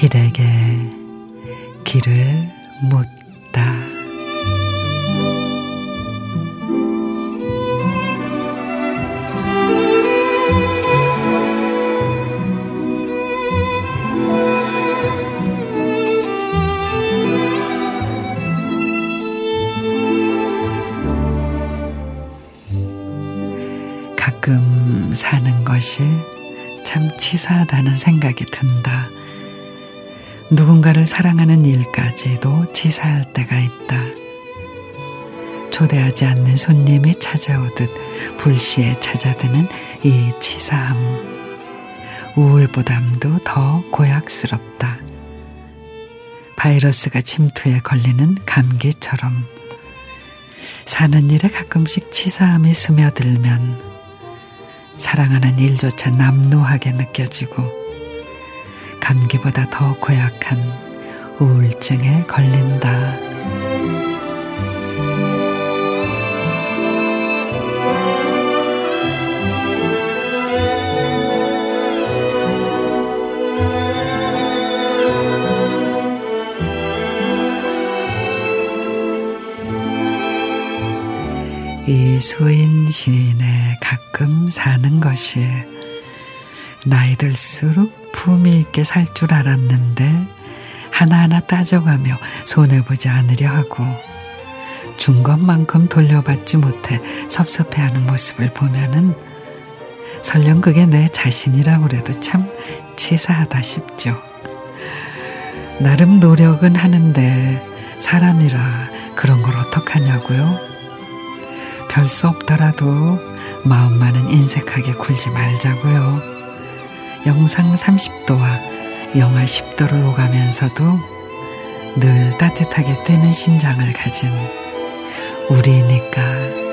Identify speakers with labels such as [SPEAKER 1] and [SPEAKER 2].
[SPEAKER 1] 길에게 길을 묻 가끔 사는 것이 참 치사하다는 생각이 든다. 누군가를 사랑하는 일까지도 치사할 때가 있다. 초대하지 않는 손님이 찾아오듯 불시에 찾아드는 이 치사함. 우울보담도 더 고약스럽다. 바이러스가 침투에 걸리는 감기처럼 사는 일에 가끔씩 치사함이 스며들면 사랑하는 일조차 남노하게 느껴지고 감기보다 더 고약한 우울증에 걸린다. 이수인 시인의 가끔 사는 것이 나이 들수록 품위 있게 살 줄 알았는데 하나하나 따져가며 손해보지 않으려 하고 준 것만큼 돌려받지 못해 섭섭해하는 모습을 보면은 설령 그게 내 자신이라고 그래도 참 치사하다 싶죠. 나름 노력은 하는데 사람이라 그런 걸 어떡하냐고요? 별 수 없더라도 마음만은 인색하게 굴지 말자고요. 영상 30도와 영하 10도를 오가면서도 늘 따뜻하게 뛰는 심장을 가진 우리니까.